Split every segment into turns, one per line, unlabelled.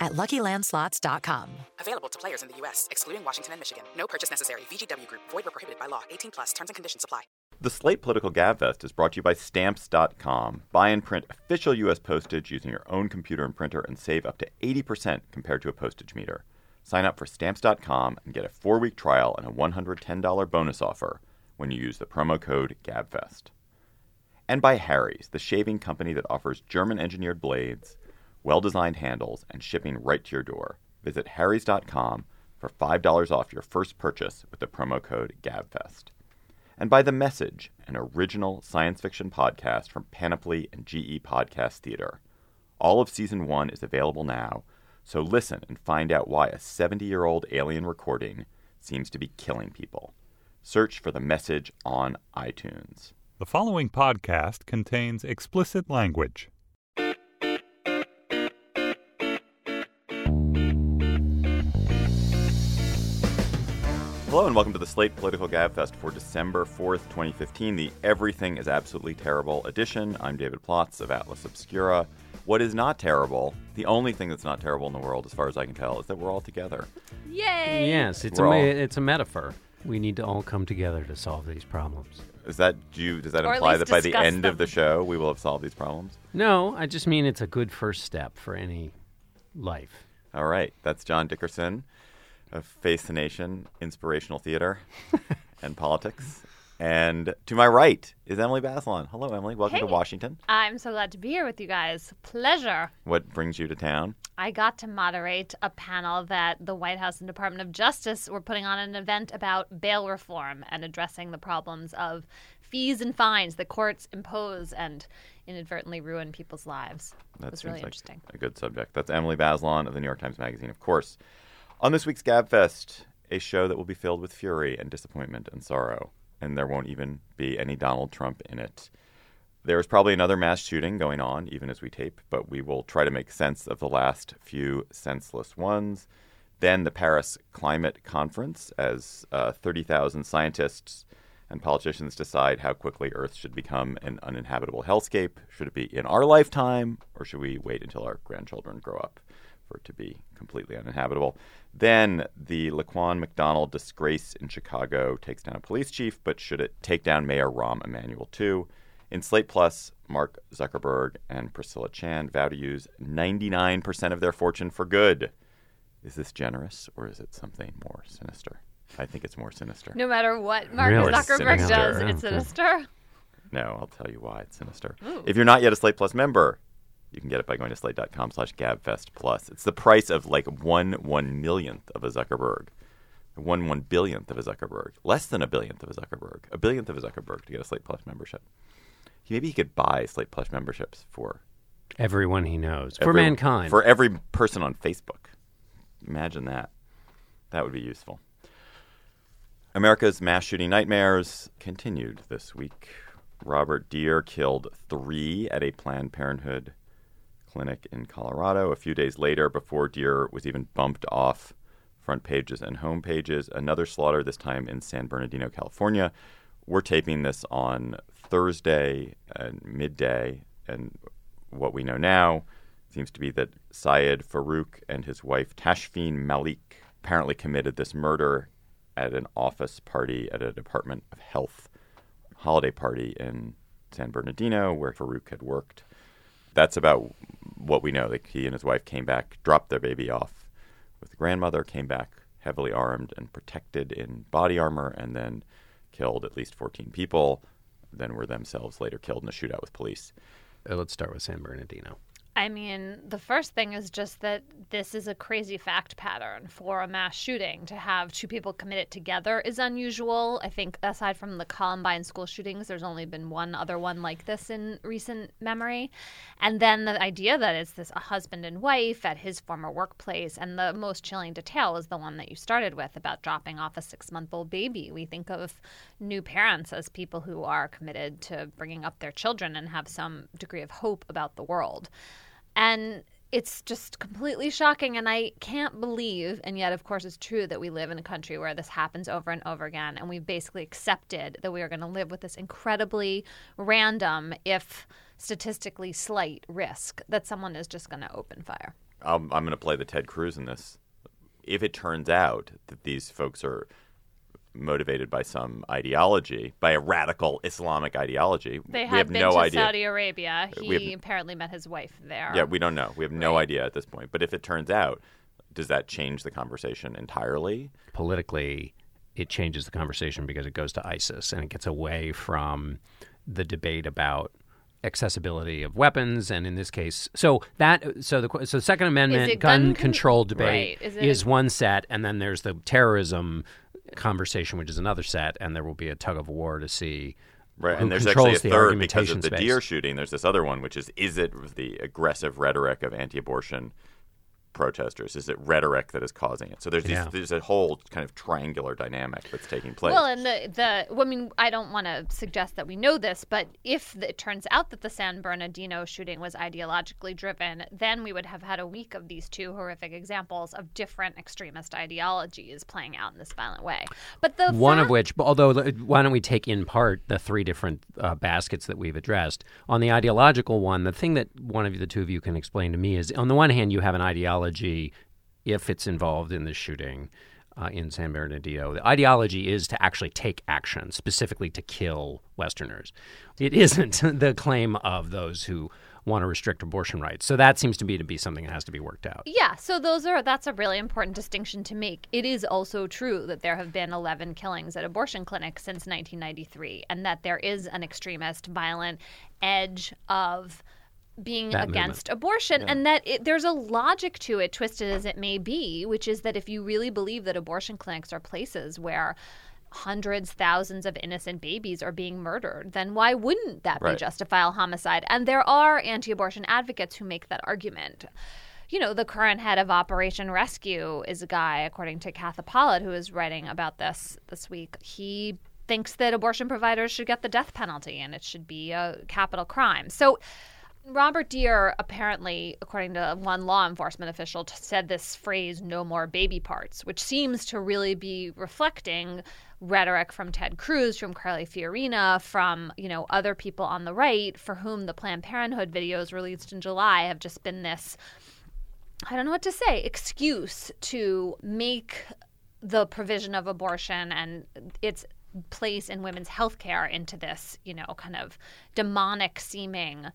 at luckylandslots.com.
Available to players in the U.S., excluding Washington and Michigan. No purchase necessary. VGW Group, void were prohibited by law. 18 plus terms and conditions apply.
The Slate Political Gabfest is brought to you by Stamps.com. Buy and print official U.S. postage using your own computer and printer and save up to 80% compared to a postage meter. Sign up for Stamps.com and get a four week trial and a $110 bonus offer when you use the promo code GABFEST. And by Harry's, the shaving company that offers German engineered blades, well designed handles, and shipping right to your door. Visit Harry's.com for $5 off your first purchase with the promo code GABFEST. And by The Message, an original science fiction podcast from Panoply and GE Podcast Theater. All of season one is available now, so listen and find out why a 70 year old alien recording seems to be killing people. Search for The Message on iTunes.
The following podcast contains explicit language.
Hello and welcome to the Slate Political Gabfest for December 4th, 2015, the Everything is Absolutely Terrible edition. I'm David Plotz of Atlas Obscura. What is not terrible, the only thing that's not terrible in the world, as far as I can tell, is that we're all together.
Yay!
Yes, it's a
We're
me-
all-
it's a metaphor. We need to all come together to solve these problems.
Is that do you, does that
Or at
imply
least
that by the
discuss
end of
them.
the show we will have solved these problems?
No, I just mean it's a good first step for any life.
All right, that's John Dickerson of Face the Nation, Inspirational Theater, and Politics. And to my right is Emily Bazelon. Hello, Emily. Welcome to Washington.
I'm so glad to be here with you guys. Pleasure.
What brings you to town?
I got to moderate a panel that the White House and Department of Justice were putting on an event about bail reform and addressing the problems of fees and fines that courts impose and inadvertently ruin people's lives.
That
it was
seems
really
like
interesting.
A good subject. That's Emily Bazelon of the New York Times Magazine, of course. On this week's Gabfest, a show that will be filled with fury and disappointment and sorrow, and there won't even be any Donald Trump in it. There's probably another mass shooting going on, even as we tape, but we will try to make sense of the last few senseless ones. Then the Paris Climate Conference, as uh, 30,000 scientists and politicians decide how quickly Earth should become an uninhabitable hellscape. Should it be in our lifetime, or should we wait until our grandchildren grow up for it to be completely uninhabitable? Then the Laquan McDonald disgrace in Chicago takes down a police chief, but should it take down Mayor Rahm Emanuel too? In Slate Plus, Mark Zuckerberg and Priscilla Chan vow to use 99% of their fortune for good. Is this generous or is it something more sinister? I think it's more sinister.
No matter what Mark
Really
Zuckerberg
sinister.
does, it's
mm-hmm.
sinister.
No, I'll tell you why it's sinister. If you're not yet a Slate Plus member, you can get it by going to slate.com slash gabfest plus. It's the price of like one one millionth of a Zuckerberg. One one billionth of a Zuckerberg. Less than a billionth of a Zuckerberg. A billionth of a Zuckerberg to get a Slate Plus membership. Maybe he could buy Slate Plus memberships for
Everyone he knows. For
every-
mankind.
For every person on Facebook. Imagine that. That would be useful. America's mass shooting nightmares continued this week. Robert Dear killed three at a Planned Parenthood clinic in Colorado. A few days later, before Dear was even bumped off front pages and home pages, another slaughter, this time in San Bernardino, California. We're taping this on Thursday at midday, and what we know now seems to be that Syed Farook and his wife Tashfeen Malik apparently committed this murder at an office party at a Department of Health holiday party in San Bernardino where Farook had worked. That's about what we know. Like he and his wife came back, dropped their baby off with the grandmother, came back heavily armed and protected in body armor, and then killed at least 14 people. Then were themselves later killed in a shootout with police.
Uh, let's start with San Bernardino.
I mean, the first thing is just that this is a crazy fact pattern for a mass shooting. To have two people commit it together is unusual. I think, aside from the Columbine school shootings, there's only been one other one like this in recent memory. And then the idea that it's this a husband and wife at his former workplace. And the most chilling detail is the one that you started with about dropping off a six month old baby. We think of new parents as people who are committed to bringing up their children and have some degree of hope about the world. And it's just completely shocking. And I can't believe, and yet, of course, it's true that we live in a country where this happens over and over again. And we've basically accepted that we are going to live with this incredibly random, if statistically slight risk that someone is just going to open fire.
Um, I'm, I'm going to play the Ted Cruz in this. If it turns out that these folks are motivated by some ideology, by a radical Islamic ideology.
They
we have
been
no
to
idea.
Saudi Arabia.
Uh,
he
have-
apparently met his wife there.
Yeah, we don't know. We have no
Right.
idea at this point. But if it turns out, does that change the conversation entirely?
politically, it changes the conversation because it goes to ISIS and it gets away from the debate about accessibility of weapons and in this case so that so the so the second amendment gun,
gun con-
control debate
right. Is
is,
it-
one set and then there's the terrorism conversation which is another set and there will be a tug of war to see
Right, and there's actually a
the
third because of the
space.
Dear shooting. There's this other one, which is: is it the aggressive rhetoric of anti-abortion protesters? Is it rhetoric that is causing it? So there's
Yeah.
these, there's a whole kind of triangular dynamic that's taking place.
Well, and the the well, I mean, I don't want to suggest that we know this, but if it turns out that the San Bernardino shooting was ideologically driven, then we would have had a week of these two horrific examples of different extremist ideologies playing out in this violent way. But the
One of which, although why don't we take in part the three different uh, baskets that we've addressed? On the ideological one, the thing that one of the two of you can explain to me is on the one hand, you have an ideology if it's involved in the shooting. Uh, in San Bernardino, the ideology is to actually take action, specifically to kill Westerners. It isn't the claim of those who want to restrict abortion rights. So that seems to me to be something that has to be worked out.
Yeah, so those are that's a really important distinction to make. It is also true that there have been 11 killings at abortion clinics since 1993 and that there is an extremist violent edge of being
That
against abortion and that it, there's a logic to it twisted as it may be, which is that if you really believe that abortion clinics are places where hundreds, thousands of innocent babies are being murdered, then why wouldn't that be justifiable homicide? And there are anti abortion advocates who make that argument. You know, the current head of Operation Rescue is a guy, according to Katha Pollitt, who is writing about this this week. He thinks that abortion providers should get the death penalty and it should be a capital crime. So, Robert Dear apparently, according to one law enforcement official, said this phrase "no more baby parts," which seems to really be reflecting rhetoric from Ted Cruz, from Carly Fiorina, from you know other people on the right for whom the Planned Parenthood videos released in July have just been this I don't know what to say, excuse to make the provision of abortion and its place in women's health care into this, you know, kind of demonic seeming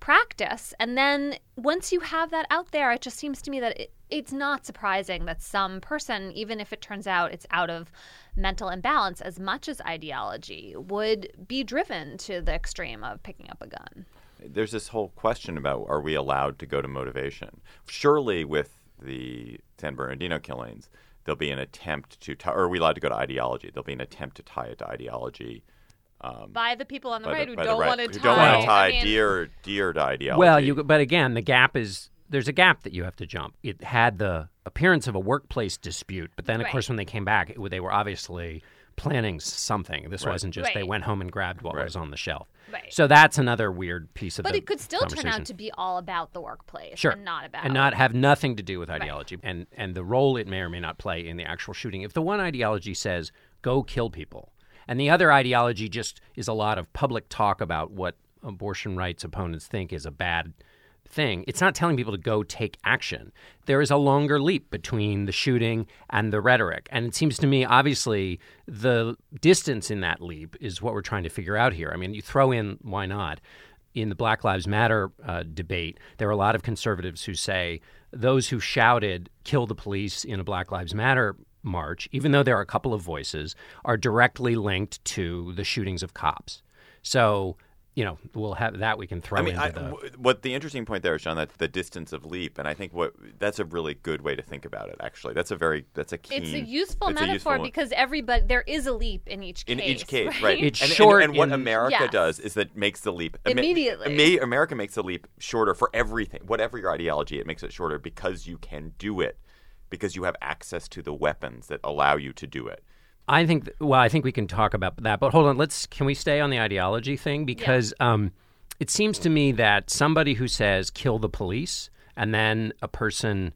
practice. And then once you have that out there, it just seems to me that it, it's not surprising that some person, even if it turns out it's out of mental imbalance as much as ideology, would be driven to the extreme of picking up a gun.
there's this whole question about are we allowed to go to motivation? Surely, with the San Bernardino killings, there'll be an attempt to, or are we allowed to go to ideology? There'll be an attempt to tie it to ideology.
Um, by the people on the right
the-
who don't
right-
want to
who
tie.
don't want to tie
I mean,
Dear, Dear to ideology.
Well, you but again, the gap is there's a gap that you have to jump. It had the appearance of a workplace dispute, but then of
Right.
course when they came back, it, they were obviously planning something. This wasn't just they went home and grabbed what
Right.
was on the shelf.
Right.
So that's another weird piece of
But
the
it could still turn out to be all about the workplace
Sure.
and not about
and not have nothing to do with ideology and and the role it may or may not play in the actual shooting. If the one ideology says go kill people, and the other ideology just is a lot of public talk about what abortion rights opponents think is a bad thing, it's not telling people to go take action. There is a longer leap between the shooting and the rhetoric. And it seems to me, obviously, the distance in that leap is what we're trying to figure out here. I mean, you throw in, why not? in the Black Lives Matter uh, debate, there are a lot of conservatives who say those who shouted "kill the police" in a Black Lives Matter march, even though there are a couple of voices, are directly linked to the shootings of cops. So you know, we'll have that we can throw
I mean,
into
I,
the.
w- what the interesting point there, Sean, that's the distance of leap, and I think what that's a really good way to think about it. Actually, that's a very that's a keen.
It's a useful
it's a
metaphor
useful-
because everybody there is a leap in each case.
in each case,
right?
right?
It's
and, and-
short
And, what
in-
America
Yes.
does is that makes the leap
Immediately.
Ama- America makes the leap shorter for everything, whatever your ideology. It makes it shorter because you can do it, because you have access to the weapons that allow you to do it.
I think. Well, I think we can talk about that. But hold on. Let's. Can we stay on the ideology thing because um, it seems to me that somebody who says "kill the police" and then a person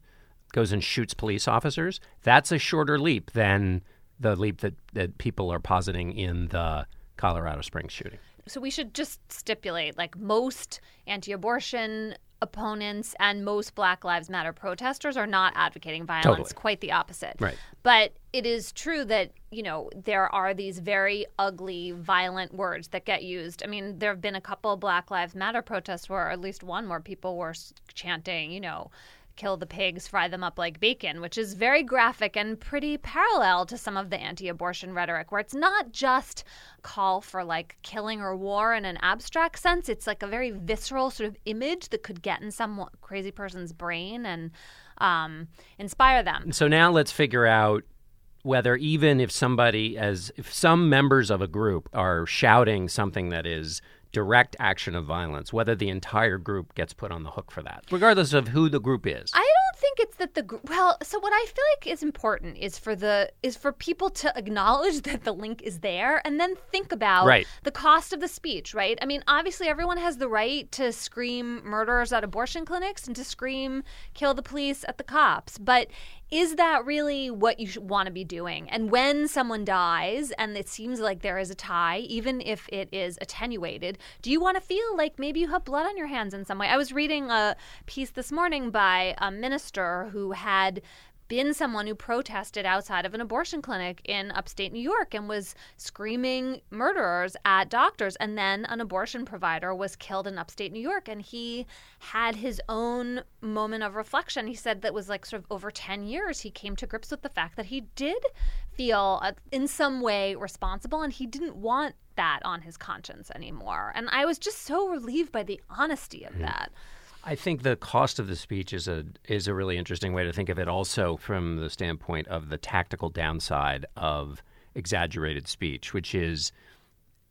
goes and shoots police officers, that's a shorter leap than the leap that that people are positing in the Colorado Springs shooting.
so we should just stipulate like most anti-abortion opponents and most black lives matter protesters are not advocating violence
Totally.
quite the opposite
Right.
but it is true that you know there are these very ugly violent words that get used i mean there have been a couple black lives matter protests where at least one where people were chanting you know kill the pigs, fry them up like bacon, which is very graphic and pretty parallel to some of the anti abortion rhetoric, where it's not just call for like killing or war in an abstract sense. It's like a very visceral sort of image that could get in some crazy person's brain and um, inspire them.
So now let's figure out whether even if somebody as if some members of a group are shouting something that is direct action of violence, whether the entire group gets put on the hook for that, regardless of who the group is.
I don't think it's that the gr- well. So what I feel like is important is for the is for people to acknowledge that the link is there and then think about
Right.
the cost of the speech. Right. I mean, obviously, everyone has the right to scream murderers at abortion clinics and to scream kill the police at the cops, but is that really what you want to be doing? And when someone dies and it seems like there is a tie, even if it is attenuated, do you want to feel like maybe you have blood on your hands in some way? I was reading a piece this morning by a minister who had been someone who protested outside of an abortion clinic in upstate New York and was screaming murderers at doctors. And then an abortion provider was killed in upstate New York. And he had his own moment of reflection. He said that was like sort of over 10 years, he came to grips with the fact that he did feel uh, in some way responsible and he didn't want that on his conscience anymore. And I was just so relieved by the honesty of that.
I think the cost of the speech is a is a really interesting way to think of it. Also, from the standpoint of the tactical downside of exaggerated speech, which is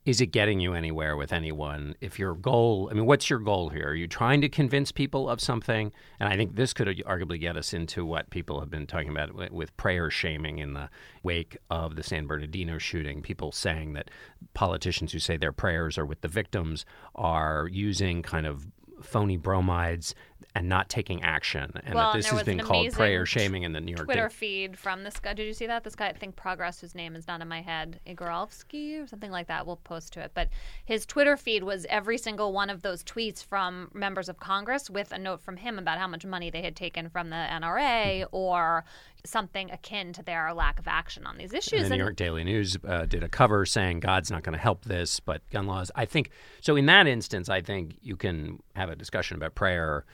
is it getting you anywhere with anyone? If your goal, I mean, what's your goal here? Are you trying to convince people of something? And I think this could arguably get us into what people have been talking about with- prayer shaming in the wake of the San Bernardino shooting. People saying that politicians who say their prayers are with the victims are using kind of phony bromides and not taking action, and
Well,
that this has
was
been called prayer shaming in the New York Times.
Twitter
Daily.
feed from this guy. Did you see that? This guy, I think Progress, whose name is not in my head, Igorovsky or something like that. We'll post to it. But his Twitter feed was every single one of those tweets from members of Congress with a note from him about how much money they had taken from the NRA or something akin to their lack of action on these issues.
And the New
And-
York Daily News uh, did a cover saying God's not going to help this, but gun laws. I think so. In that instance, I think you can have a discussion about prayer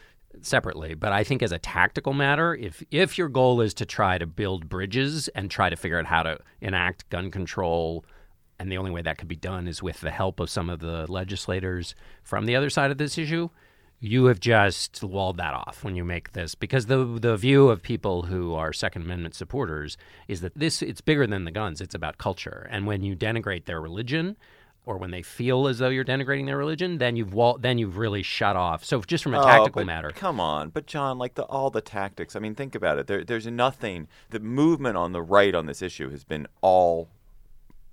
separately. But I think as a tactical matter, if if your goal is to try to build bridges and try to figure out how to enact gun control. And the only way that could be done is with the help of some of the legislators from the other side of this issue. You have just walled that off when you make this because the the view of people who are Second Amendment supporters is that this it's bigger than the guns. It's about culture, and when you denigrate their religion, or when they feel as though you're denigrating their religion, then you've wall, then you've really shut off. So just from a
Oh,
tactical matter,
Come on, but John, like the all the tactics. I mean, think about it. There, there's nothing. The movement on the right on this issue has been all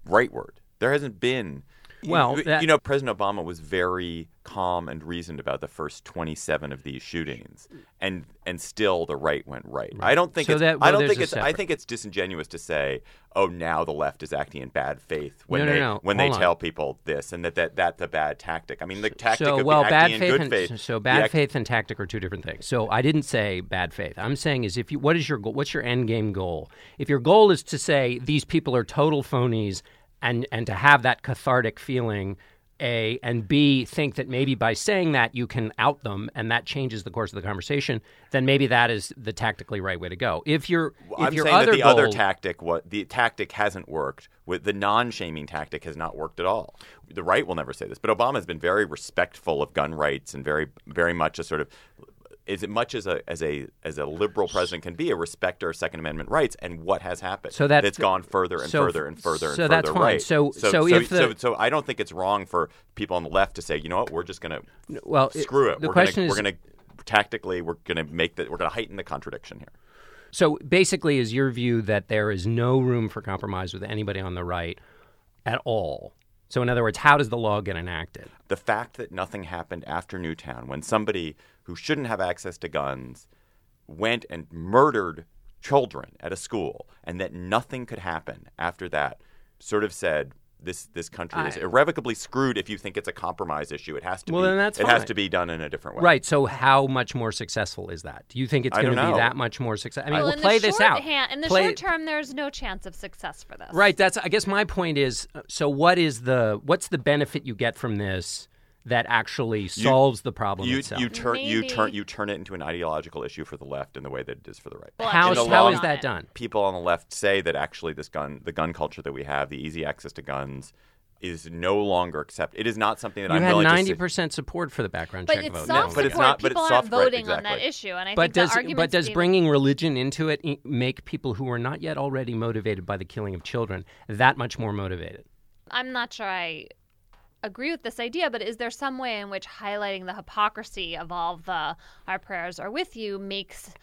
rightward. There hasn't been.
Well,
you,
that-
you know, President Obama was very calm and reasoned about the first 27 of these shootings, and and still the right went right. I don't think
So
it's.
that-
I don't think it's. I think it's disingenuous to say, "Oh, now the left is acting in bad faith when
No, no,
they
no.
when they
on.
tell people this, and that, that that's a bad tactic." I mean, the tactic
so
of
well,
acting
bad
in
faith and
faith.
so bad
act-
faith and tactic are two different things. So I didn't say bad faith. I'm saying is if you what is your goal? What's your end game goal? If your goal is to say these people are total phonies and and to have that cathartic feeling A, and B, think that maybe by saying that you can out them and that changes the course of the conversation, then maybe that is the tactically right way to go. If you're, if
I'm
your
saying
other
that the
goal,
other tactic, what the tactic hasn't worked. With the non-shaming tactic has not worked at all. The right will never say this, but Obama has been very respectful of gun rights and very, very much a sort of as much as a as a as a liberal president can be, a respecter of Second Amendment rights, and what has happened.
So that-
it's gone further and
so-
further and further and
so
further
that's fine.
right.
So-
so
so
so,
if the-
so, so I don't think it's wrong for people on the left to say, you know what, we're just going to
well,
screw it.
the
we're
question
gonna,
is-
we're going to tactically we're going to make that we're going to heighten the contradiction here.
So basically, is your view that there is no room for compromise with anybody on the right at all? So, in other words, how does the law get enacted?
the fact that nothing happened after Newtown, when somebody who shouldn't have access to guns went and murdered children at a school, and that nothing could happen after that, sort of said this this country is irrevocably screwed. If you think it's a compromise issue, it has to
Well,
be.
then that's
it has to be done in a different way.
Right. So, how much more successful is that? Do you think it's going to be that much more successful? I mean,
well,
we'll play this out.
hand- in the
Play-
short term, there's no chance of success for this.
Right. That's. I guess my point is. uh, So, what is the what's the benefit you get from this that actually solves the problem
You
itself?
you turn you turn you turn it into an ideological issue for the left in the way that it is for the right.
Well,
how
In the
how
long-
is that done?
people on the left say that actually this gun the gun culture that we have the easy access to guns is no longer accept it is not something that
You
i'm
had
willing
ninety
to say-
percent support for the background
But
check
it's
vote.
soft
but it's
support.
not- but
People
it's
aren't
soft, right,
voting on that issue, and I
but
think
does
the
but does
being-
bringing religion into it make people who are not yet already motivated by the killing of children that much more motivated?
I'm not sure I agree with this idea, but is there some way in which highlighting the hypocrisy of all the our prayers are with you makes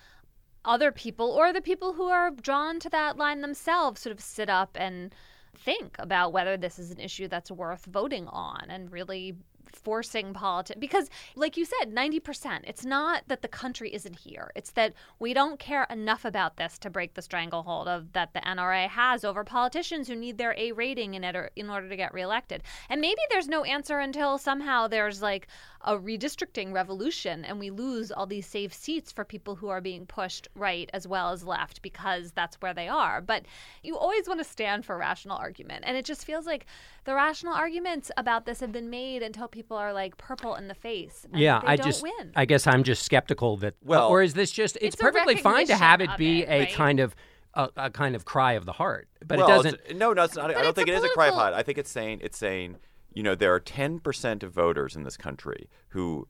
other people or the people who are drawn to that line themselves sort of sit up and think about whether this is an issue that's worth voting on and really forcing politics because like you said 90% it's not that the country isn't here. It's that we don't care enough about this to break the stranglehold of that the NRA has over politicians who need their A rating in order in order to get reelected. And maybe there's no answer until somehow there's like a redistricting revolution and we lose all these safe seats for people who are being pushed right as well as left because that's where they are. But you always want to stand for rational argument. And it just feels like the rational arguments about this have been made until people are like purple in the face and
yeah,
they
I
don't
just
win
I guess I'm just skeptical that
Well-
or is this just it's,
It's
perfectly fine to have it be
of
a
it, right?
kind of a, a kind of cry of the heart, but
well,
it doesn't.
no, no, it's not. I don't
it's
think it is a cry of
political-
heart. I think it's saying it's saying you know there are ten percent of voters in this country who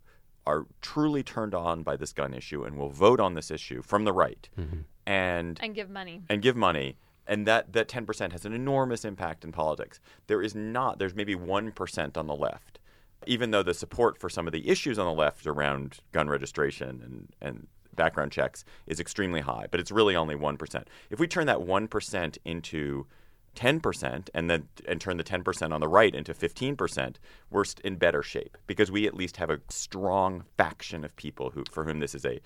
are truly turned on by this gun issue and will vote on this issue from the right,
Mm-hmm.
and
and give money
and give money and that that 10% has an enormous impact in politics there is not there's maybe 1% on the left even though the support for some of the issues on the left around gun registration and and background checks is extremely high but it's really only 1% if we turn that 1% into 10% and then and turn the 10% on the right into 15% we're in better shape because we at least have a strong faction of people who for whom this is a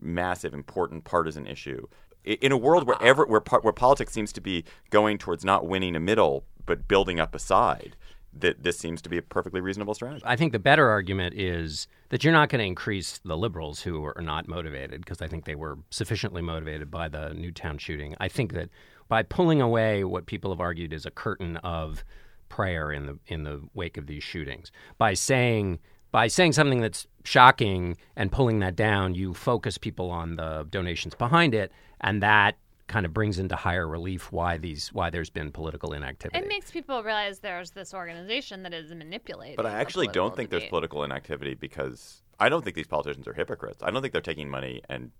massive important partisan issue. In a world where uh, uh, ever, where, where politics seems to be going towards not winning a middle but building up a side that this seems to be a perfectly reasonable strategy
I think the better argument is that you're not going to increase the liberals who are not motivated because I think they were sufficiently motivated by the Newtown shooting. I think that by pulling away what people have argued is a curtain of prayer in the in the wake of these shootings, by saying by saying something that's shocking and pulling that down, you focus people on the donations behind it, and that kind of brings into higher relief why these why there's been political inactivity.
it makes people realize there's this organization that is manipulating
but i
the
actually don't
political
think there's political inactivity because i don't think these politicians are hypocrites i don't think they're taking money and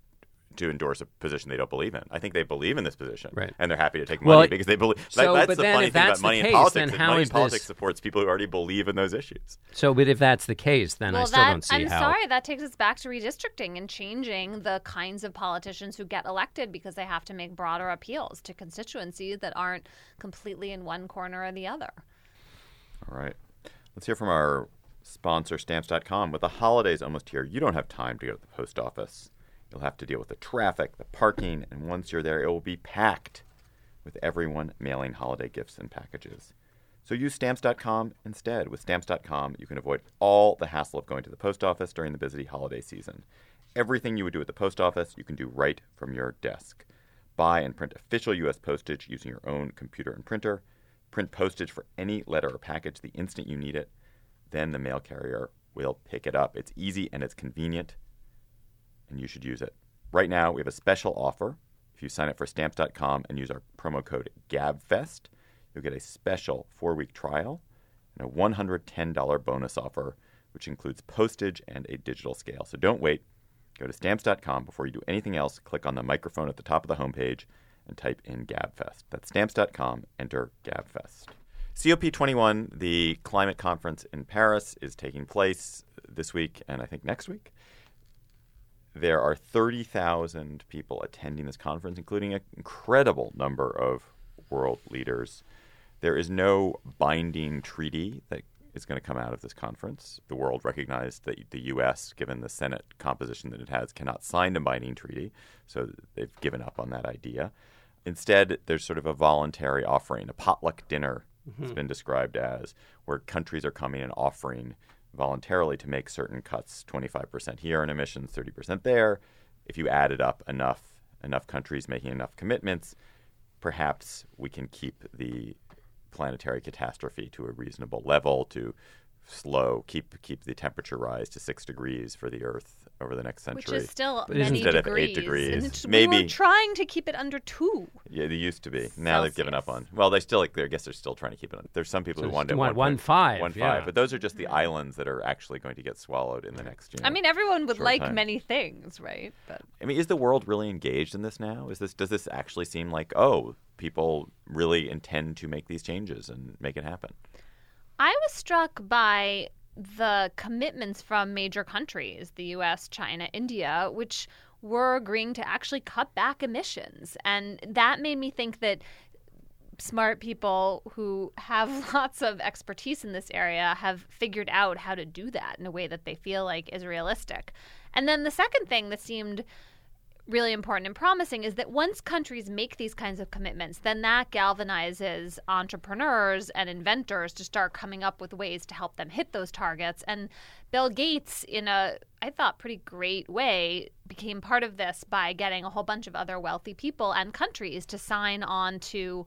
to endorse a position they don't believe in. I think they believe in this position,
Right.
and they're happy to take
Well,
money because they believe.
so,
that, that's
but
the
then
funny
if
thing about money
the
in politics.
then how
money
is
in politics
this-
supports people who already believe in those issues.
so, but if that's the case, then I still
that,
don't see how.
I'm sorry, that takes us back to redistricting and changing the kinds of politicians who get elected because they have to make broader appeals to constituencies that aren't completely in one corner or the other.
All right. Let's hear from our sponsor, Stamps.com. With the holidays almost here, you don't have time to go to the post office. You'll have to deal with the traffic, the parking, and once you're there, it will be packed with everyone mailing holiday gifts and packages. So use Stamps.com instead. With Stamps.com, you can avoid all the hassle of going to the post office during the busy holiday season. Everything you would do at the post office, you can do right from your desk. Buy and print official U.S. postage using your own computer and printer. Print postage for any letter or package the instant you need it. then the mail carrier will pick it up. It's easy and it's convenient, and you should use it. Right now, we have a special offer. If you sign up for stamps.com and use our promo code GABFEST, you'll get a special four week trial and a $110 bonus offer, which includes postage and a digital scale. So don't wait. Go to stamps.com before you do anything else. Click on the microphone at the top of the homepage and type in GABFEST. That's stamps.com. Enter GABFEST. COP21, the climate conference in Paris, is taking place this week and I think next week. There are 30,000 people attending this conference, including an incredible number of world leaders. There is no binding treaty that is going to come out of this conference. The world recognized that the U.S., given the Senate composition that it has, cannot sign a binding treaty, so they've given up on that idea. Instead, there's sort of a voluntary offering, a potluck dinner mm-hmm. it's been described as, where countries are coming and offering voluntarily to make certain cuts 25% here in emissions, 30% there. If you added up enough enough countries making enough commitments, perhaps we can keep the planetary catastrophe to a reasonable level to slow keep keep the temperature rise to six degrees for the Earth over the next century,
which is still
but
many
instead
degrees.
of eight degrees.
Maybe we were trying to keep it under two.
Yeah, they used to be. Now they've given up on. Well, they still like. I guess they're still trying to keep it. on. There's some people
so
who want
to
one,
one five,
one
yeah.
five, but those are just the islands that are actually going to get swallowed in the next. You know,
I mean, everyone would like
time.
many things, right? But
I mean, is the world really engaged in this now? Is this does this actually seem like oh, people really intend to make these changes and make it happen?
I was struck by the commitments from major countries, the US, China, India, which were agreeing to actually cut back emissions. And that made me think that smart people who have lots of expertise in this area have figured out how to do that in a way that they feel like is realistic. And then the second thing that seemed really important and promising is that once countries make these kinds of commitments, then that galvanizes entrepreneurs and inventors to start coming up with ways to help them hit those targets. And Bill Gates, in a, I thought, pretty great way, became part of this by getting a whole bunch of other wealthy people and countries to sign on to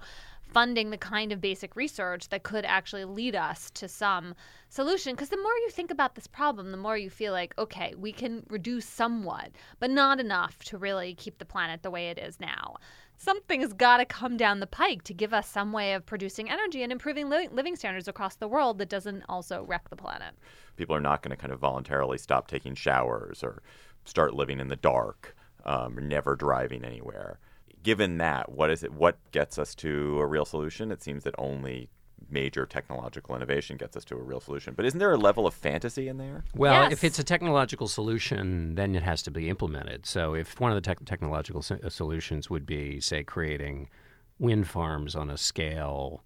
funding the kind of basic research that could actually lead us to some solution. Because the more you think about this problem, the more you feel like, okay, we can reduce somewhat, but not enough to really keep the planet the way it is now. Something's got to come down the pike to give us some way of producing energy and improving li- living standards across the world that doesn't also wreck the planet.
People are not going to kind of voluntarily stop taking showers or start living in the dark um, or never driving anywhere given that, what is it? What gets us to a real solution? It seems that only major technological innovation gets us to a real solution. But isn't there a level of fantasy in there?
Well,
yes.
if it's a technological solution, then it has to be implemented. So if one of the te- technological so- uh, solutions would be, say, creating wind farms on a scale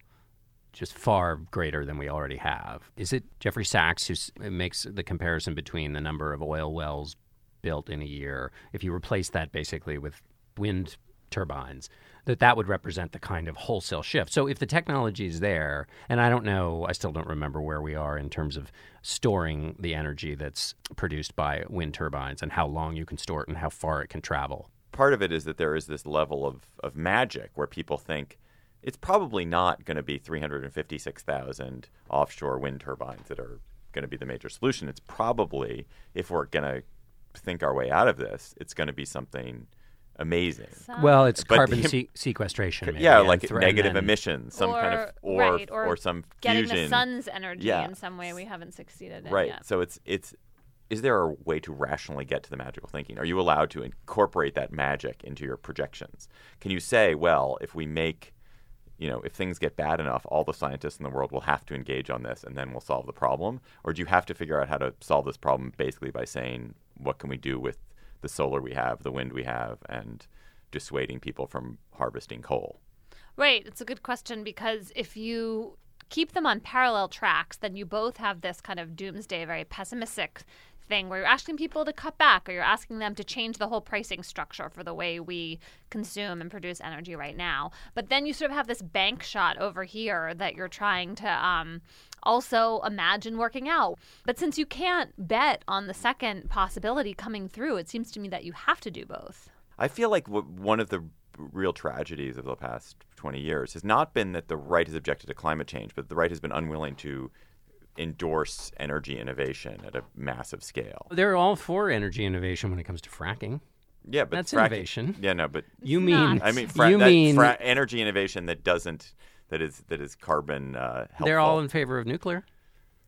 just far greater than we already have. Is it Jeffrey Sachs who makes the comparison between the number of oil wells built in a year? If you replace that basically with wind turbines, that that would represent the kind of wholesale shift. So if the technology is there, and I don't know, I still don't remember where we are in terms of storing the energy that's produced by wind turbines and how long you can store it and how far it can travel.
Part of it is that there is this level of, of magic where people think it's probably not going to be 356,000 offshore wind turbines that are going to be the major solution. It's probably, if we're going to think our way out of this, it's going to be something – amazing.
Some.
Well, it's
But
carbon
the-
se- sequestration. maybe,
yeah, like
thr-
negative
then-
emissions, some kind of or
right, or,
some
getting
fusion.
the sun's energy
Yeah.
in some way we haven't succeeded in
right.
yet.
So it's it's is there a way to rationally get to the magical thinking? Are you allowed to incorporate that magic into your projections? Can you say, well, if we make you know, if things get bad enough, all the scientists in the world will have to engage on this and then we'll solve the problem? Or do you have to figure out how to solve this problem basically by saying, what can we do with the solar we have, the wind we have, and dissuading people from harvesting coal?
Right. It's a good question because if you keep them on parallel tracks, then you both have this kind of doomsday, very pessimistic thing where you're asking people to cut back or you're asking them to change the whole pricing structure for the way we consume and produce energy right now. But then you sort of have this bank shot over here that you're trying to um, also imagine working out. But since you can't bet on the second possibility coming through, it seems to me that you have to do both.
I feel like w- one of the real tragedies of the past 20 years has not been that the right has objected to climate change, but the right has been unwilling to endorse energy innovation at a massive scale.
They're all for energy innovation when it comes to fracking.
Yeah, but
That's
fracking-
innovation.
Yeah, no, but
You mean
not.
I mean, fra-
you
that
mean
fra- energy innovation that doesn't that is that is carbon uh, helpful.
they're all in favor of nuclear?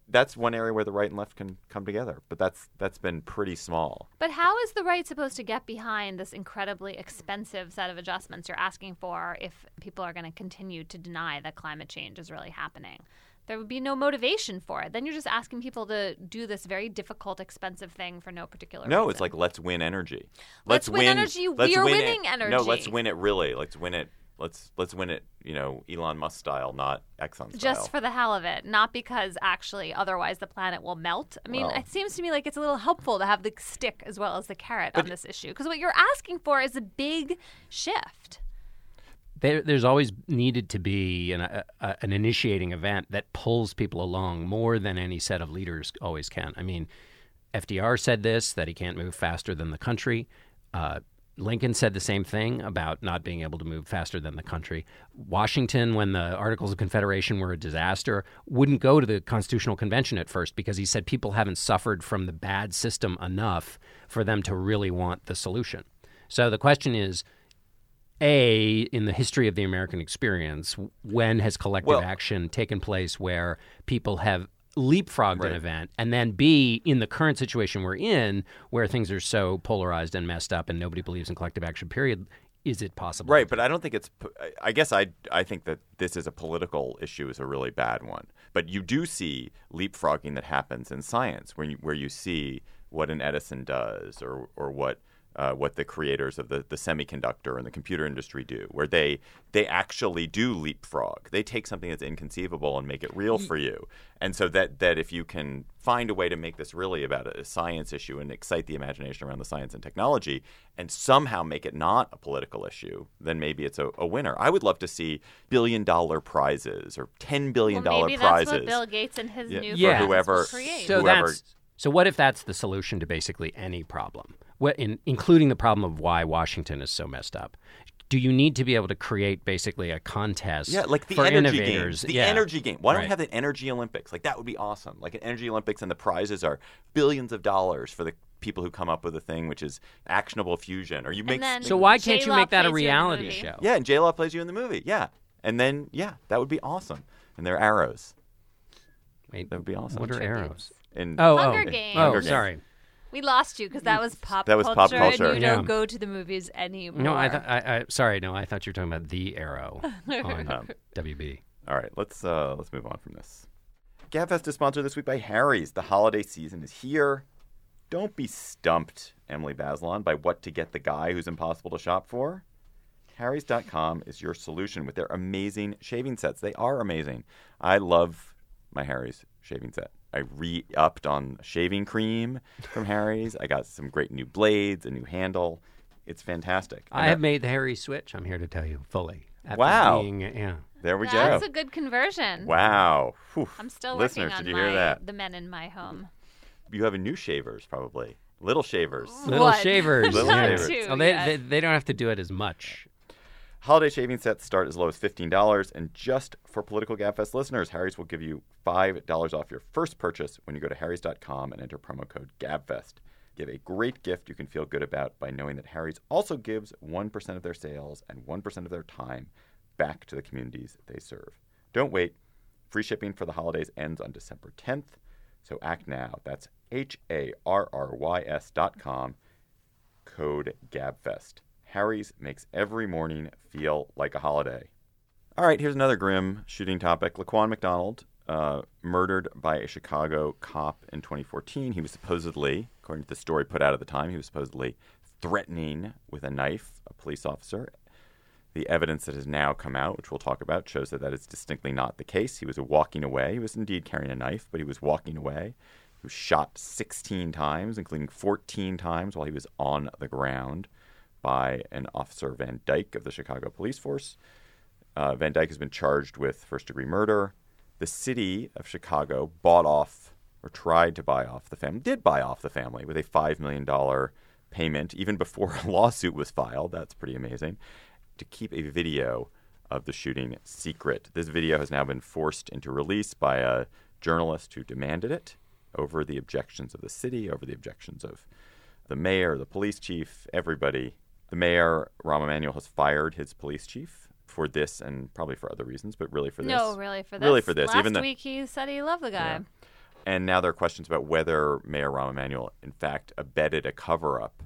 that's one area where the right and left can come together, but that's that's been pretty small.
But how is the right supposed to get behind this incredibly expensive set of adjustments you're asking for if people are going to continue to deny that climate change is really happening? There would be no motivation for it. Then you're just asking people to do this very difficult, expensive thing for no particular reason.
No,
reason.
it's like let's win energy.
Let's win energy.
let's
We are
win it-
winning
No, let's win it really. Let's win it. Let's let's win it. You know, Elon Musk style, not Exxon style.
just for the hell of it, not because actually otherwise the planet will melt. I mean,
Well-
it seems to me like it's a little helpful to have the stick as well as the carrot on this issue because what you're asking for is a big shift.
There, there's always needed to be an, a, a, an initiating event that pulls people along more than any set of leaders always can. I mean, FDR said this that he can't move faster than the country. Uh, Lincoln said the same thing about not being able to move faster than the country. Washington, when the Articles of Confederation were a disaster, wouldn't go to the Constitutional Convention at first because he said people haven't suffered from the bad system enough for them to really want the solution. So the question is a in the history of the American experience, when has collective
Well-
action taken place where people have leapfrogged
Right.
an event, and then B in the current situation we're in, where things are so polarized and messed up, and nobody believes in collective action. Period. Is it possible?
Right, but I don't think it's. I guess I I think that this is a political issue is a really bad one. But you do see leapfrogging that happens in science, where you, where you see what an Edison does, or or what. Uh, what the creators of the, the semiconductor and the computer industry do, where they they actually do leapfrog. They take something that's inconceivable and make it real for you. And so that that if you can find a way to make this really about a science issue and excite the imagination around the science and technology, and somehow make it not a political issue, then maybe it's a, a winner. I would love to see billion dollar prizes or ten billion
well,
dollar
maybe
prizes.
what Bill Gates and his
Yeah,
new
for
Yeah.
friends
whoever-
will create.
So
whoever-
that's so. What if that's the solution to basically any problem, what, in, including the problem of why Washington is so messed up? Do you need to be able to create basically a contest?
Yeah, like the
for
energy
innovators?
game. The
Yeah.
energy game. Why don't
Right.
we have an energy Olympics? Like that would be awesome. Like an energy Olympics, and the prizes are billions of dollars for the people who come up with a thing which is actionable fusion. Or you make
then-
So why can't you
J-Law
make that a
plays you in the
reality show?
yeah, and J Law plays you in the movie. Yeah, and then yeah, that would be awesome. And they're arrows.
Wait,
That would be awesome.
What are
Tributes.
arrows?
And
Oh,
Hunger
oh,
Games.
oh,
Hunger Games.
sorry.
We lost you because that was pop
That was pop
culture,
culture.
and you
Yeah.
don't go to the movies anymore.
No, I, th- I, I sorry, no, I thought you were talking about the Arrow on
Um,
WB.
All right, let's uh, let's move on from this. Gabfest is sponsored this week by Harry's. The holiday season is here. Don't be stumped, Emily Bazelon, by what to get the guy who's impossible to shop for. Harry's.com is your solution with their amazing shaving sets. They are amazing. I love my Harry's shaving set. I re upped on shaving cream from Harry's. I got some great new blades, a new handle. It's fantastic.
I
And
have
that-
made the Harry switch. I'm here to tell you fully.
Wow.
Being, uh, yeah.
There we
That's
go.
That's a good conversion.
Wow. Whew.
I'm still
Listeners,
working on
did you
my,
hear that?
the men in my home.
You have a new shavers, probably. Little shavers.
Little
What?
shavers.
Little shavers.
Too,
Oh, they,
yeah.
they, they don't have to do it as much.
Holiday shaving sets start as low as $15, and just for Political Gabfest listeners, Harry's will give you $5 off your first purchase when you go to harrys.com and enter promo code GABFEST. Give a great gift you can feel good about by knowing that Harry's also gives 1% of their sales and 1% of their time back to the communities they serve. Don't wait. Free shipping for the holidays ends on December 10th, so act now. That's H A R R Y S dot com code GABFEST. Harry's makes every morning feel like a holiday. All right, here's another grim shooting topic. Laquan McDonald, uh, murdered by a Chicago cop in 2014. He was supposedly, according to the story put out at the time, he was supposedly threatening with a knife a police officer. The evidence that has now come out, which we'll talk about, shows that that is distinctly not the case. He was walking away. He was indeed carrying a knife, but he was walking away. He was shot 16 times, including 14 times while he was on the ground by an officer Van Dyke of the Chicago Police Force. Uh, Van Dyke has been charged with first degree murder. The city of Chicago bought off or tried to buy off the family, did buy off the family with a $5 million payment even before a lawsuit was filed. That's pretty amazing. To keep a video of the shooting secret. This video has now been forced into release by a journalist who demanded it over the objections of the city, over the objections of the mayor, the police chief, everybody. The mayor, Rahm Emanuel, has fired his police chief for this and probably for other reasons, but really for this.
No, really for this.
Really for this.
Last
Even though-
week he said he loved the guy.
Yeah. And now there are questions about whether Mayor Rahm Emanuel, in fact, abetted a cover up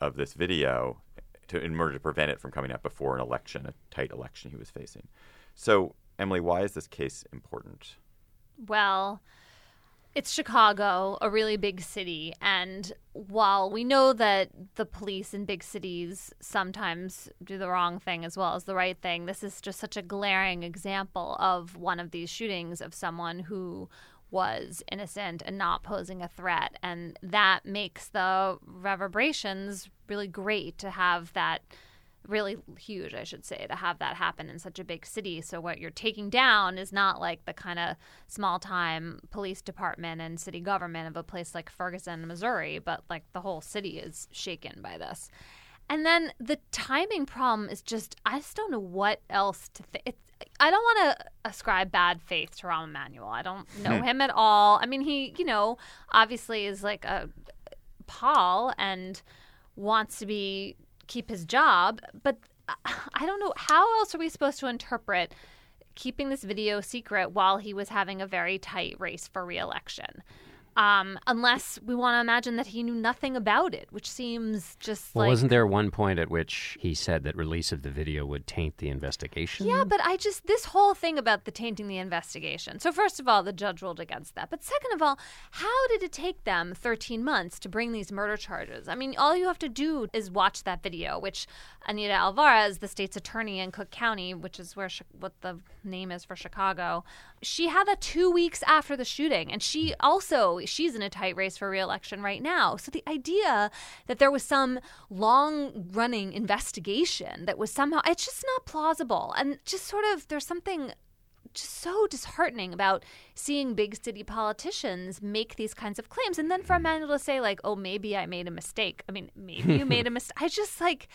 of this video to, in order to prevent it from coming out before an election, a tight election he was facing. So, Emily, why is this case important?
Well, it's Chicago, a really big city, and while we know that the police in big cities sometimes do the wrong thing as well as the right thing, this is just such a glaring example of one of these shootings of someone who was innocent and not posing a threat, and that makes the reverberations really great to have that really huge, I should say, to have that happen in such a big city. So what you're taking down is not like the kind of small time police department and city government of a place like Ferguson, Missouri, but like the whole city is shaken by this. And then the timing problem is just I just don't know what else to think. I don't want to ascribe bad faith to Rahm Emanuel. I don't hmm. know him at all. I mean, he, you know, obviously is like a pol and wants to be keep his job, but I don't know how else are we supposed to interpret keeping this video secret while he was having a very tight race for reelection. Um, unless we want to imagine that he knew nothing about it, which seems just
Well,
like
wasn't there one point at which he said that release of the video would taint the investigation?
Yeah, but I just this whole thing about the tainting the investigation. So first of all, the judge ruled against that. But second of all, how did it take them 13 months to bring these murder charges? I mean, all you have to do is watch that video, which Anita Alvarez, the state's attorney in Cook County, which is where Chi- what the name is for Chicago, she had that 2 weeks after the shooting and she also she's in a tight race for reelection right now. So the idea that there was some long running investigation that was somehow it's just not plausible and just sort of there's something just so disheartening about seeing big city politicians make these kinds of claims and then for Emanuel to say like oh maybe I made a mistake. I mean maybe you made a mistake. I just like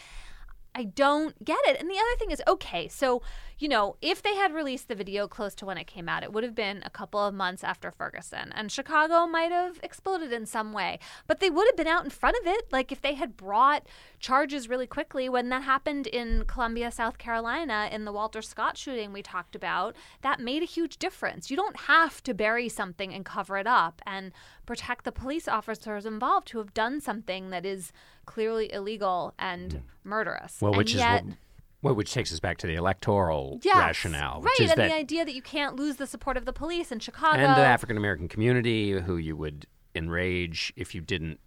I don't get it. And the other thing is, okay, so, you know, if they had released the video close to when it came out, it would have been a couple of months after Ferguson. And Chicago might have exploded in some way. But they would have been out in front of it. Like if they had brought charges really quickly when that happened in Columbia, South Carolina, in the Walter Scott shooting we talked about, that made a huge difference. You don't have to bury something and cover it up and protect the police officers involved who have done something that is clearly illegal and mm. murderous.
Well,
And
which
yet,
is what, well, which takes us back to the electoral
Yes,
rationale, which
right?
is
and
that
the idea that you can't lose the support of the police in Chicago,
and the African American community who you would enrage if you didn't.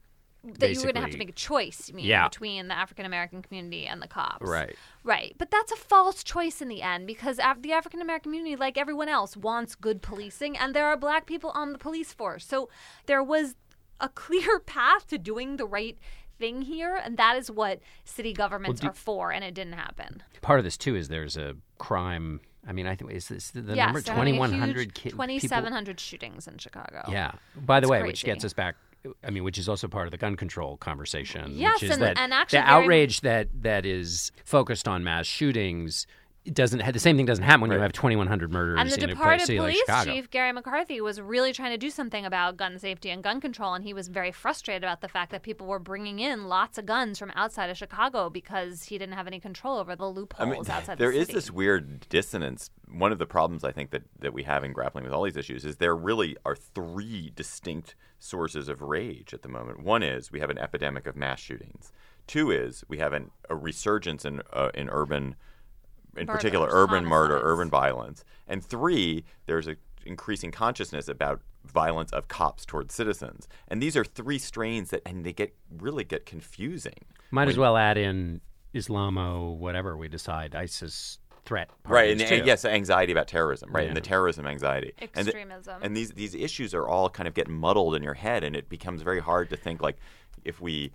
That you were going to have to make a choice, you mean,
Yeah.
between the African American community and the cops.
Right.
Right. But that's a false choice in the end because Af- the African American community, like everyone else, wants good policing, and there are black people on the police force. So there was a clear path to doing the right thing here, and that is what city governments
do-
are for, and it didn't happen.
Part of this too is there's a crime. I mean, I think is this the
yes,
number
they're having
twenty
a
one
huge
hundred kids.
2,700 shootings in Chicago.
Yeah. By the
It's
way, which gets us back. I mean, which is also part of the gun control conversation.
Yes,
which is
and-
that
and actually
the
very-
outrage that that is focused on mass shootings it doesn't have the same thing doesn't happen when you have 2,100 murders
And the
in a
departed
city like
police
Chicago.
chief, Garry McCarthy, was really trying to do something about gun safety and gun control. And he was very frustrated about the fact that people were bringing in lots of guns from outside of Chicago because he didn't have any control over the
I
loopholes
mean,
outside
there
the
is this weird dissonance. One of the problems I think that, that we have in grappling with all these issues is there really are three distinct sources of rage at the moment. One is we have an epidemic of mass shootings. Two is we have an, a resurgence in uh, in urban, in particular,
Murders,
urban murder, urban violence. And three, there's a increasing consciousness about violence of cops towards citizens. And these are three strains that and they get really get confusing.
Might as well add in Islamo, whatever we decide, ISIS threat.
right and, and yes anxiety about terrorism right and the terrorism anxiety And the-
Extremism.
and, these these issues are all kind of get muddled in your head and it becomes very hard to think like if we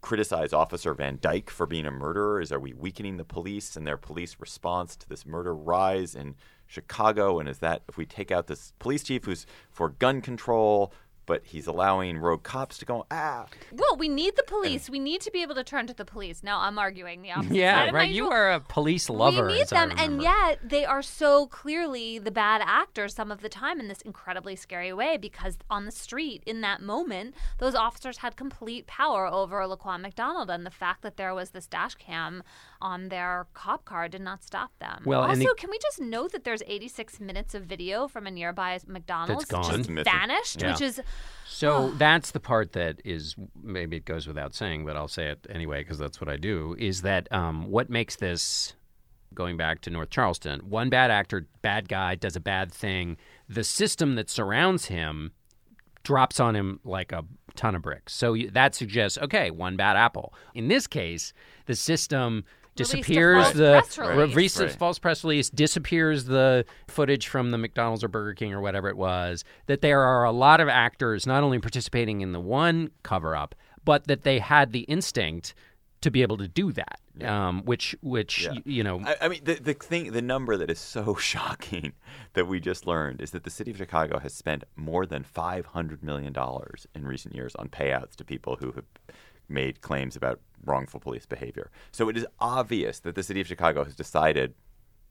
criticize officer van dyke for being a murderer is are we weakening the police and their police response to this murder rise in chicago? And is that if we take out this police chief who's for gun control but he's allowing rogue cops to go. Ah,
Well, we need the police. We need to be able to turn to the police. Now I'm arguing the opposite.
Yeah,
side of my
right. You
usual-
are a police lover.
We need
as I
them, and yet they are so clearly the bad actors some of the time in this incredibly scary way because on the street in that moment, those officers had complete power over Laquan McDonald, and the fact that there was this dash cam on their cop car did not stop them.
Well,
also,
the-
can we just note that there's 86 minutes of video from a nearby McDonald's
gone.
just vanished,
Yeah.
which is
So that's the part that is maybe it goes without saying, but I'll say it anyway because that's what I do. Is that um, what makes this going back to North Charleston? One bad actor, bad guy, does a bad thing. The system that surrounds him drops on him like a ton of bricks. So that suggests okay, one bad apple. In this case, the system disappears the
press release.
release
Right.
false press release disappears the footage from the McDonald's or Burger King or whatever it was that there are a lot of actors not only participating in the one cover up but that they had the instinct to be able to do that um, which which
Yeah.
y- you know
I, I mean, the, the thing, the number that is so shocking that we just learned is that the city of Chicago has spent more than five hundred million dollars in recent years on payouts to people who have made claims about wrongful police behavior. So it is obvious that the city of Chicago has decided,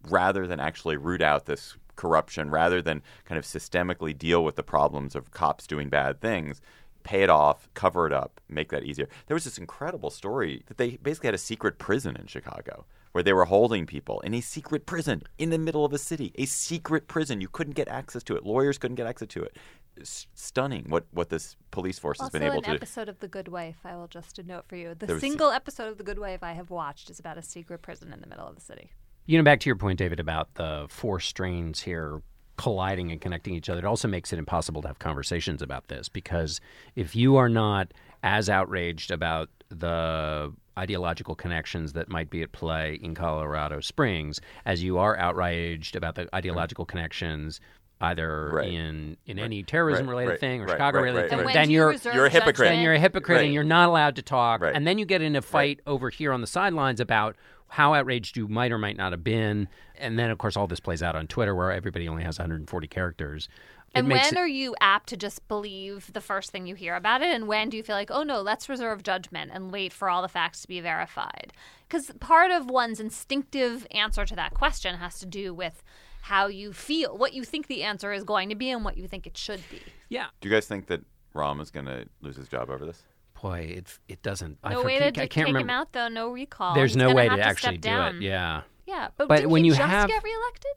rather than actually root out this corruption, rather than kind of systemically deal with the problems of cops doing bad things, pay it off, cover it up, make that easier. There was this incredible story that they basically had a secret prison in Chicago where they were holding people in a secret prison in the middle of a city. A secret prison. You couldn't get access to it. Lawyers couldn't get access to it. S- stunning what, what this police force has been able
an
to do.
episode of The Good Wife. I will just a note for you. The
There was-
single episode of The Good Wife I have watched is about a secret prison in the middle of the city.
You know, back to your point, David, about the four strains here colliding and connecting each other. It also makes it impossible to have conversations about this because if you are not as outraged about the ideological connections that might be at play in Colorado Springs as you are outraged about the ideological connections either
Right.
in in any terrorism
Right,
related
right,
thing or
right,
Chicago
right,
related
right,
thing,
right.
then
you
you're
you're a hypocrite.
then you're a hypocrite
Right.
and you're not allowed to talk.
Right.
And then you get in a fight over here on the sidelines about how outraged you might or might not have been. And then, of course, all this plays out on Twitter where everybody only has 140 characters. It
And when
it-
are you apt to just believe the first thing you hear about it? And when do you feel like, oh no, let's reserve judgment and wait for all the facts to be verified? Because part of one's instinctive answer to that question has to do with how you feel, what you think the answer is going to be, and what you think it should be.
yeah.
Do you guys think that Rahm is going to lose his job over this?
Boy, it, it doesn't. I
No way
forget-
to
I
take
can't
him
remember.
out, though. No recall.
There's
He's
no way to
to
actually do
down.
it. Yeah.
Yeah, but,
But
didn't
when
he
you
just
have-
get reelected?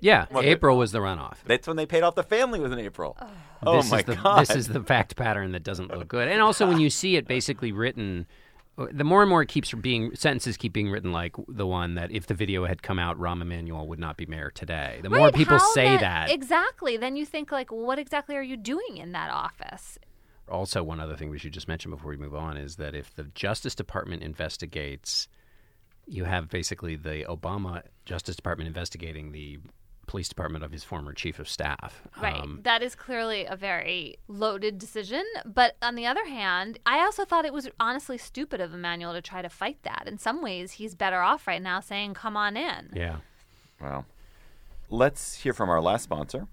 Yeah.
Well,
April was the runoff.
That's when they paid off the family was in April. Oh,
this
my
the,
god!
This is the fact pattern that doesn't look good. And also, when you see it basically written, the more and more it keeps being sentences keep being written like the one that if the video had come out, Rahm Emanuel would not be mayor today. The more people say that,
exactly, then you think like, what exactly are you doing in that office?
also one other thing we should just mention before we move on is that if the Justice Department investigates, you have basically the Obama Justice Department investigating the police department of his former chief of staff.
Right.
Um,
that is clearly a very loaded decision. But on the other hand, I also thought it was honestly stupid of Emanuel to try to fight that. In some ways, he's better off right now saying, come on in.
yeah.
Well, let's hear from our last sponsor.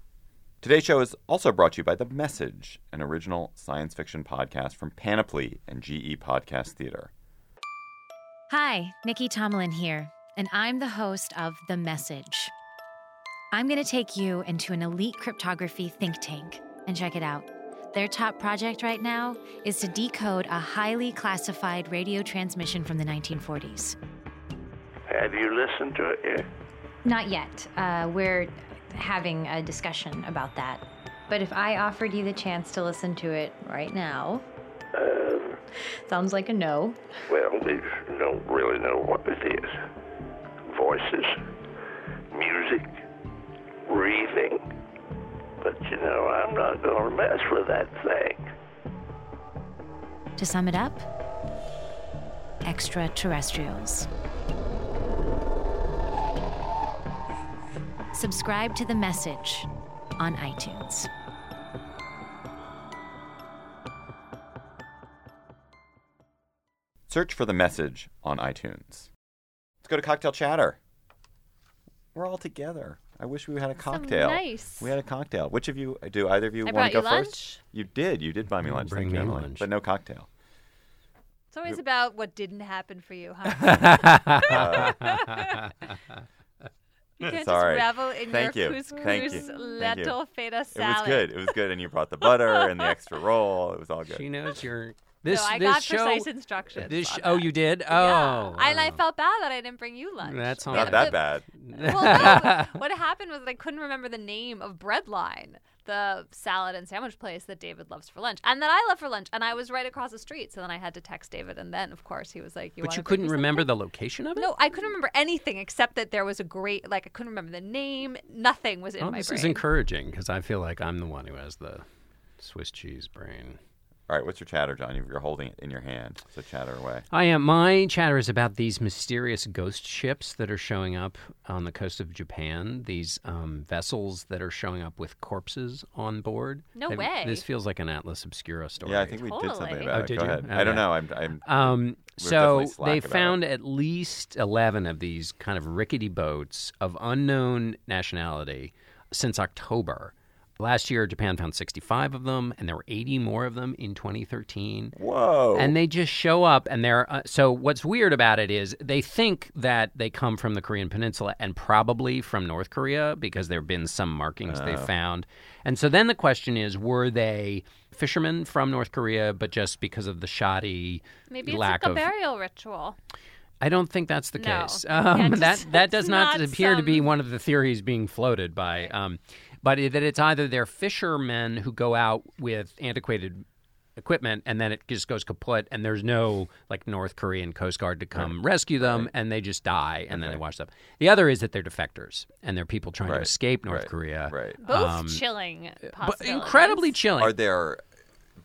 Today's show is also brought to you by The Message, an original science fiction podcast from Panoply and GE Podcast Theater.
Hi, Nicky Tomalin here, and I'm the host of The Message. I'm going to take you into an elite cryptography think tank and check it out. Their top project right now is to decode a highly classified radio transmission from the 1940s.
Have you listened to it yet?
Not yet. Uh, we're having a discussion about that. But if I offered you the chance to listen to it right now, sounds like a no.
Well, we don't really know what it is. Voices, music, breathing. But you know, I'm not going to mess with that thing.
To sum it up, extraterrestrials. Subscribe to The Message on iTunes.
Search for The Message on iTunes. Let's go to Cocktail Chatter. We're all together. I wish we had a cocktail.
nice.
We had a cocktail. Which of you uh, do either of you
I
want to go
you
first?
lunch.
You did. You did buy me lunch.
Bring
Thank
me
Emily.
lunch.
But no cocktail.
It's always about what didn't happen for you, huh? you can't
Sorry.
just revel in
Thank
your
you.
couscous
Thank you. Thank you.
lentil feta
It was good. It was good, and you brought the butter and the extra roll. It was all good.
She knows you're. This,
no, I
this
got
show,
precise instructions.
This sh- oh, you did?
Yeah.
Oh.
And I felt bad that I didn't bring you lunch.
That's
Yeah,
Not
the-
that bad.
well, no. what happened was that I couldn't remember the name of Breadline, the salad and sandwich place that David loves for lunch, and that I love for lunch. And I was right across the street, so then I had to text David, and then of course he was like, "You."
But you couldn't remember the location of it?
No, I couldn't remember anything except that there was a great. Like I couldn't remember the name. Nothing was in
Oh,
my
this
brain.
is encouraging because I feel like I'm the one who has the Swiss cheese brain.
All right, what's your chatter, John? You're holding it in your hand, so chatter away.
I am. My chatter is about these mysterious ghost ships that are showing up on the coast of Japan. These um, vessels that are showing up with corpses on board.
No
Have-
way.
This feels like an Atlas Obscura story.
Yeah, I think we did something
Totally.
about
Oh,
it.
did
Go
you?
ahead.
Oh,
I don't
yeah.
know. I'm. I'm
Um,
We're
so
definitely slack
they
about
found
it.
at least 11 of these kind of rickety boats of unknown nationality since October. Last year, Japan found 65 of them, and there were 80 more of them in 2013.
Whoa.
And they just show up, and they're uh, so. What's weird about it is they think that they come from the Korean Peninsula and probably from North Korea because there have been some markings they found. And so then the question is, were they fishermen from North Korea, but just because of the shoddy
Maybe it's
lack
like a
of
burial ritual.
I don't think that's the
No.
case.
Yeah,
Um,
just-
that that does not,
not
appear to be one of the theories being floated by. Um, but that it's either they're fishermen who go out with antiquated equipment and then it just goes kaput and there's no like North Korean Coast Guard to come rescue them and they just die and then they wash up. The other is that they're defectors and they're people trying to escape North
Right.
Korea.
Right.
Both
Um,
chilling.
But incredibly chilling.
Are there?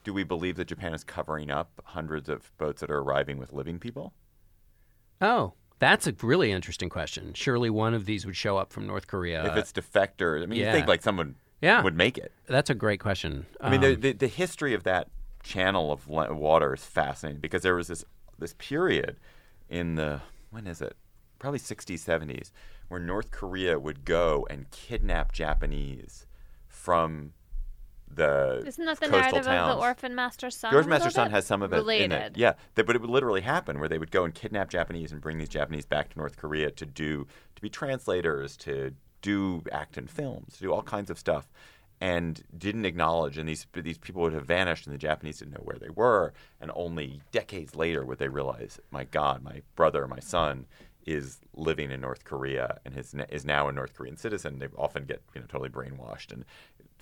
Do we believe that Japan is covering up hundreds of boats that are arriving with living people?
oh, that's a really interesting question. Surely one of these would show up from North Korea.
if it's defectors, I mean, you think like someone
Yeah.
would make it.
that's a great question.
I mean, the,
Um,
the the history of that channel of water is fascinating because there was this this period in the when is it? Probably 60s, 70s, where North Korea would go and kidnap Japanese from the
Isn't that the
coastal
narrative
towns.
of the Orphan Master's Son?
The Orphan
a little
Master's Son has some of it
related.
in it. Yeah, That- but it would literally happen where they would go and kidnap Japanese and bring these Japanese back to North Korea to do to be translators, to do act in films, to do all kinds of stuff, and didn't acknowledge. And these these people would have vanished, and the Japanese didn't know where they were. And only decades later would they realize, my God, my brother, my son is living in North Korea and his, is now a North Korean citizen. They often get you know totally brainwashed and.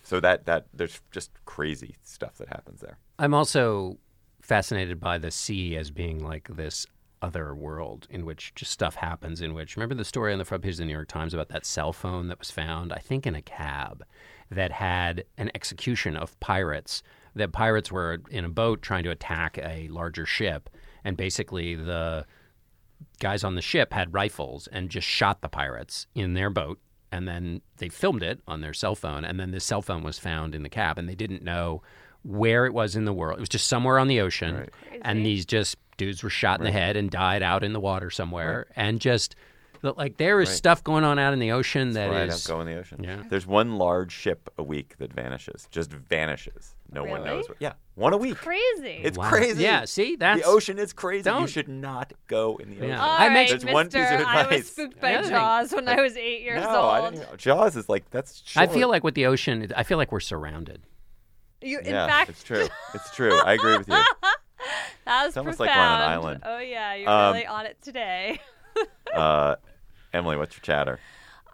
So that, that there's just crazy stuff that happens there.
I'm also fascinated by the sea as being like this other world in which just stuff happens. In which, remember the story on the front page of the New York Times about that cell phone that was found, I think, in a cab that had an execution of pirates. That pirates were in a boat trying to attack a larger ship, and basically the guys on the ship had rifles and just shot the pirates in their boat and then they filmed it on their cell phone and then the cell phone was found in the cab and they didn't know where it was in the world. It was just somewhere on the ocean and these just dudes were shot in the head and died out in the water somewhere and just like there is
Right.
stuff going on out in the ocean that
right,
is
out go in the ocean.
Yeah.
There's one large ship a week that vanishes, just vanishes. No one
Really?
knows. Where, yeah, one a week.
Crazy.
It's
Wow.
crazy.
Yeah, see, that's-
the ocean is crazy. You
Don't-
should not go in the ocean.
Yeah.
All
I
right,
make-
There's one piece of
mister, I was spooked by
Another thing-
Jaws when I was eight years
no, I
old.
didn't know. Jaws is like that's.
i feel like with the ocean i feel like we're surrounded
You, in
yeah,
fact,
it's true. It's true. I agree with you.
that was
It's almost
profound.
like we're on an island.
Oh yeah, you're
Um,
really on it today.
Uh, Emily, what's your chatter?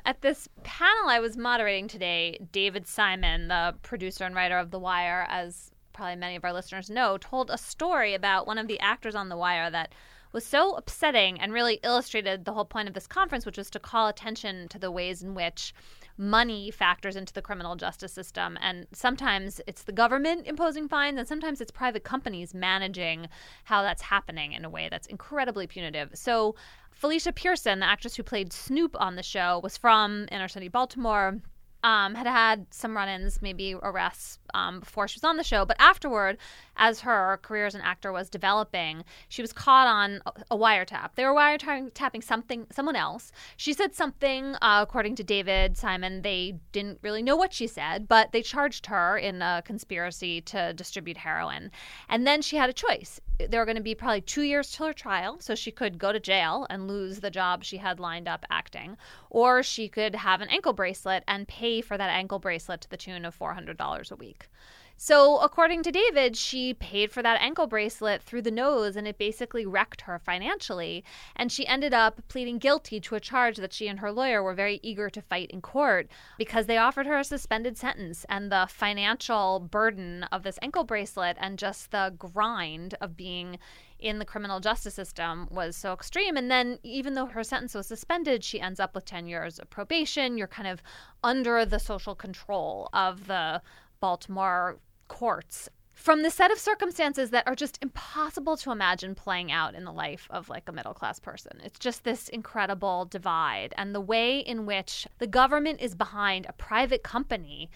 At this panel I was moderating today, David Simon, the producer and writer of The Wire, as probably many of our listeners know, told a story about one of the actors on The Wire that was so upsetting and really illustrated the whole point of this conference, which was to call attention to the ways in which money factors into the criminal justice system. And sometimes it's the government imposing fines, and sometimes it's private companies managing how that's happening in a way that's incredibly punitive. So, Felicia Pearson, the actress who played Snoop on the show, was from inner city Baltimore. Um, had had some run-ins, maybe arrests um, before she was on the show, but afterward, as her career as an actor was developing, she was caught on a, a wiretap. They were wiretapping something, someone else. She said something, uh, according to David Simon. They didn't really know what she said, but they charged her in a conspiracy to distribute heroin. And then she had a choice. There were going to be probably two years till her trial, so she could go to jail and lose the job she had lined up acting, or she could have an ankle bracelet and pay for that ankle bracelet to the tune of $400 a week. So, according to David, she paid for that ankle bracelet through the nose and it basically wrecked her financially. And she ended up pleading guilty to a charge that she and her lawyer were very eager to fight in court because they offered her a suspended sentence. And the financial burden of this ankle bracelet and just the grind of being in the criminal justice system was so extreme. And then, even though her sentence was suspended, she ends up with 10 years of probation. You're kind of under the social control of the Baltimore courts from the set of circumstances that are just impossible to imagine playing out in the life of like a middle class person. It's just this incredible divide and the way in which the government is behind a private company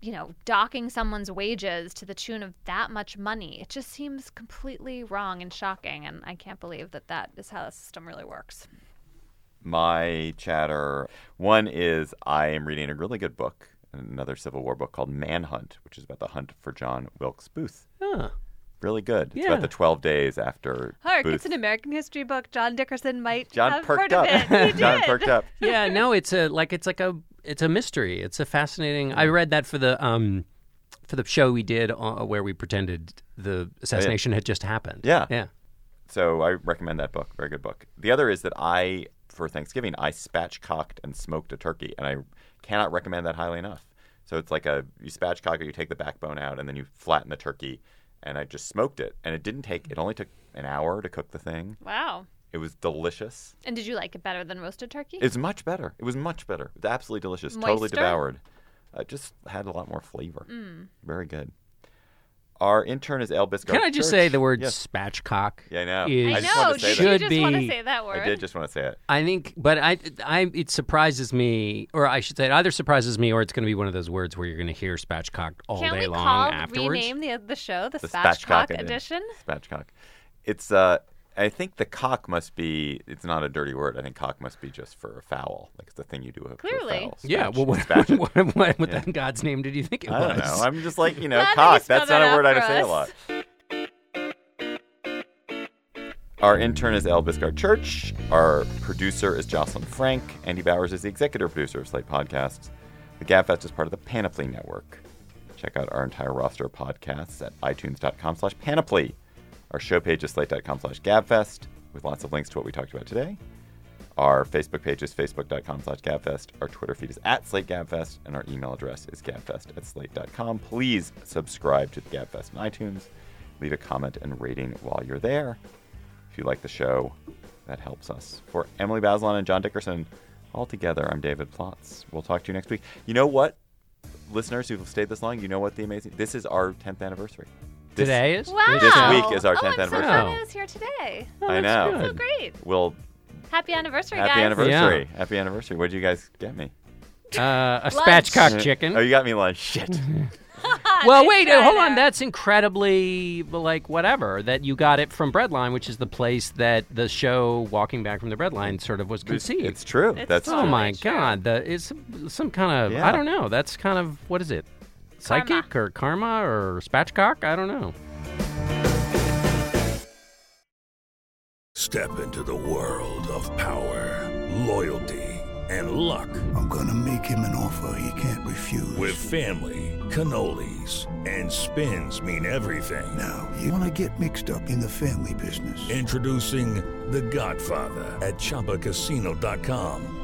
you know, docking someone's wages to the tune of that much money. It just seems completely wrong and shocking. And I can't believe that that is how the system really works.
My chatter one is I am reading a really good book another Civil War book called Manhunt, which is about the hunt for John Wilkes Booth.
Huh.
Really good. It's
Yeah.
about the 12 days after
Hark,
Booth.
it's an American history book. John Dickerson might
John
have
perked
heard
up.
of it.
John perked up.
yeah, no, it's a like it's like a it's a mystery. It's a fascinating. I read that for the um for the show we did uh, where we pretended the assassination had just happened.
Yeah.
yeah.
So I recommend that book. Very good book. The other is that I, for Thanksgiving, I spatchcocked and smoked a turkey, and I cannot recommend that highly enough. So it's like a you spatchcock it, you take the backbone out, and then you flatten the turkey. And I just smoked it, and it didn't take. It only took an hour to cook the thing.
Wow.
It was delicious.
And did you like it better than roasted turkey?
It's much better. It was much better. It was absolutely delicious. Totally devoured. Uh, it just had a lot more flavor.
Mm.
Very good. Our intern is El Biscar.
Can I just
Church.
say the word
Yes.
spatchcock?
Yeah, I know.
Is,
I just wanted to say
did
that.
you
should
just want to say that word?
I did just want to say it.
I think, but I, I, it surprises me, or I should say, it either surprises me, or it's going to be one of those words where you're going to hear spatchcock all
Can
day
we
long
call
afterwards.
rename the the show the,
The
Spatchcock
spatchcock
edition?
Spatchcock. It's uh I think the cock must be it's not a dirty word. I think cock must be just for a fowl. Like it's the thing you do with a
Clearly.
fowl.
Yeah, well, what,
spatch it.
what, what, what
Yeah.
in God's name did you think it
I
was?
don't know. I'm just like, you know,
Glad
cock.
you
That's not a word
out
I
for
say a lot. Our intern is El Biscard Church. Our producer is Jocelyn Frank. Andy Bowers is the executive producer of Slate Podcasts. The GabFest is part of the Panoply Network. Check out our entire roster of podcasts at itunes.com slash panoply. Our show page is slate.com slash gabfest with lots of links to what we talked about today. Our Facebook page is facebook.com slash gabfest. Our Twitter feed is at slate gabfest. And our email address is gabfest at slate.com. Please subscribe to the Gabfest on iTunes. Leave a comment and rating while you're there. If you like the show, that helps us. For Emily Bazelon and John Dickerson, all together, I'm David Plotz. We'll talk to you next week. You know what, listeners who've stayed this long, you know what the amazing. This is our 10th anniversary. This-
Today is?
Wow.
This week is our 10th
oh,
10th
I'm so
anniversary.
glad
Oh.
I was here today.
I know.
So great.
Well,
Happy anniversary,
happy
guys.
anniversary. Happy anniversary. What did you guys get me?
Uh, a spatchcock chicken.
Oh, you got me lunch. Shit.
well, wait, uh, hold on. That's incredibly like whatever that you got it from Breadline, which is the place that the show Walking Back from the Breadline sort of was conceived.
It's true.
It's
That's
oh
totally
my
true.
God! The, it's some kind of
Yeah.
I don't know. That's kind of what is it? Psychic or karma or spatchcock? I don't know.
Step into the world of power, loyalty, and luck.
I'm gonna make him an offer he can't refuse.
With family, cannolis, and spins mean everything.
Now, you wanna get mixed up in the family business.
Introducing The Godfather at ChumbaCasino.com.